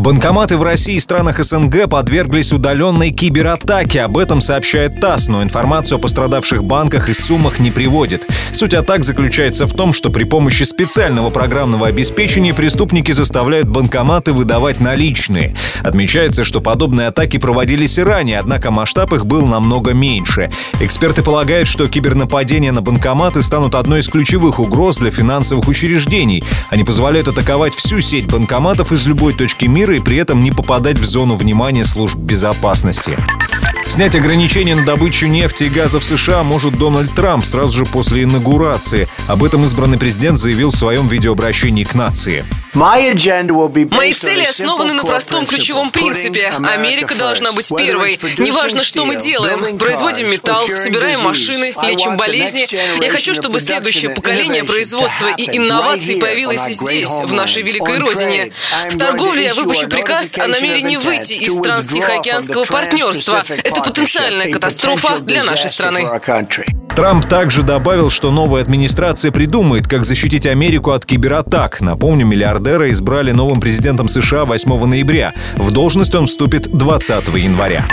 Банкоматы в России и странах СНГ подверглись удаленной кибератаке. Об этом сообщает ТАСС, но информацию о пострадавших банках и суммах не приводит. Суть атак заключается в том, что при помощи специального программного обеспечения преступники заставляют банкоматы выдавать наличные. Отмечается, что подобные атаки проводились и ранее, однако масштаб их был намного меньше. Эксперты полагают, что кибернападения на банкоматы станут одной из ключевых угроз для финансовых учреждений. Они позволяют атаковать всю сеть банкоматов из любой точки мира и при этом не попадать в зону внимания служб безопасности. Снять ограничения на добычу нефти и газа в США может Дональд Трамп сразу же после инаугурации. Об этом избранный президент заявил в своем видеообращении к нации. Мои цели основаны на простом ключевом принципе. Америка должна быть первой. Неважно, что мы делаем. Производим металл, собираем машины, лечим болезни. Я хочу, чтобы следующее поколение производства и инноваций появилось здесь, в нашей великой родине. В торговле я выпущу приказ о намерении выйти из стран Тихоокеанского партнерства. Это потенциальная катастрофа для нашей страны. Трамп также добавил, что новая администрация придумает, как защитить Америку от кибератак. Напомню, миллиардера избрали новым президентом США 8 ноября. В должность он вступит 20 января.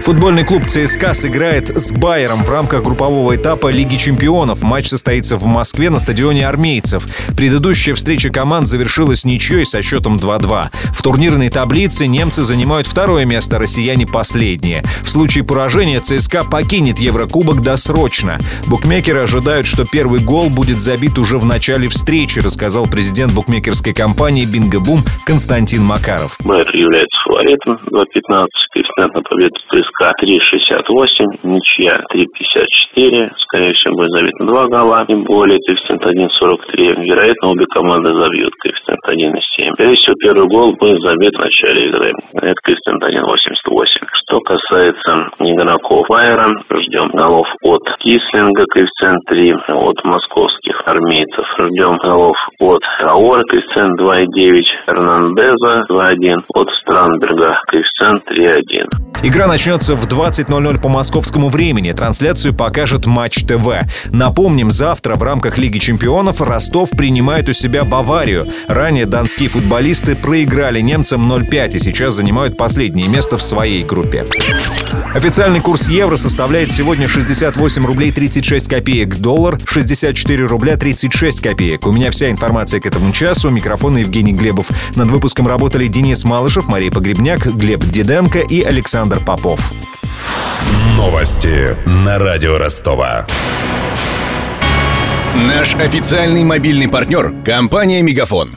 Футбольный клуб ЦСКА сыграет с Байером в рамках группового этапа Лиги чемпионов. Матч состоится в Москве на стадионе армейцев. Предыдущая встреча команд завершилась ничьей со счетом 2-2. В турнирной таблице немцы занимают второе место, россияне последнее. В случае поражения ЦСКА покинет Еврокубок досрочно. Букмекеры ожидают, что первый гол будет забит уже в начале встречи, рассказал президент букмекерской компании «Бингобум» Константин Макаров. Байер является фаворитом 2-15, коэффициент на победу ЦСКА 3,68, ничья 3,54, скорее всего будет забит на 2 гола, и более коэффициент 1,43. Вероятно, обе команды забьют коэффициент 1,7. Скорее всего, первый гол будет забит в начале игры. Это коэффициент 1,88. Что касается игроков Байера, ждем голов от Кислинга, коэффициент 3, от московских армейцев. Ждем голов от Аора, коэффициент 2,9, Эрнандеза 2,1, от Странберга, коэффициент 3,1. Игра начнется в 20.00 по московскому времени. Трансляцию покажет Матч ТВ. Напомним, завтра в рамках Лиги чемпионов Ростов принимает у себя Баварию. Ранее донские футболисты проиграли немцам 0-5 и сейчас занимают последнее место в своей группе. Официальный курс евро составляет сегодня 68 рублей 36 копеек. Доллар 64 рубля 36 копеек. У меня вся информация к этому часу. Микрофон Евгений Глебов. Над выпуском работали Денис Малышев, Мария Погребняк, Глеб Диденко и Александр Попов. Новости на радио Ростова. Наш официальный мобильный партнер – компания «Мегафон».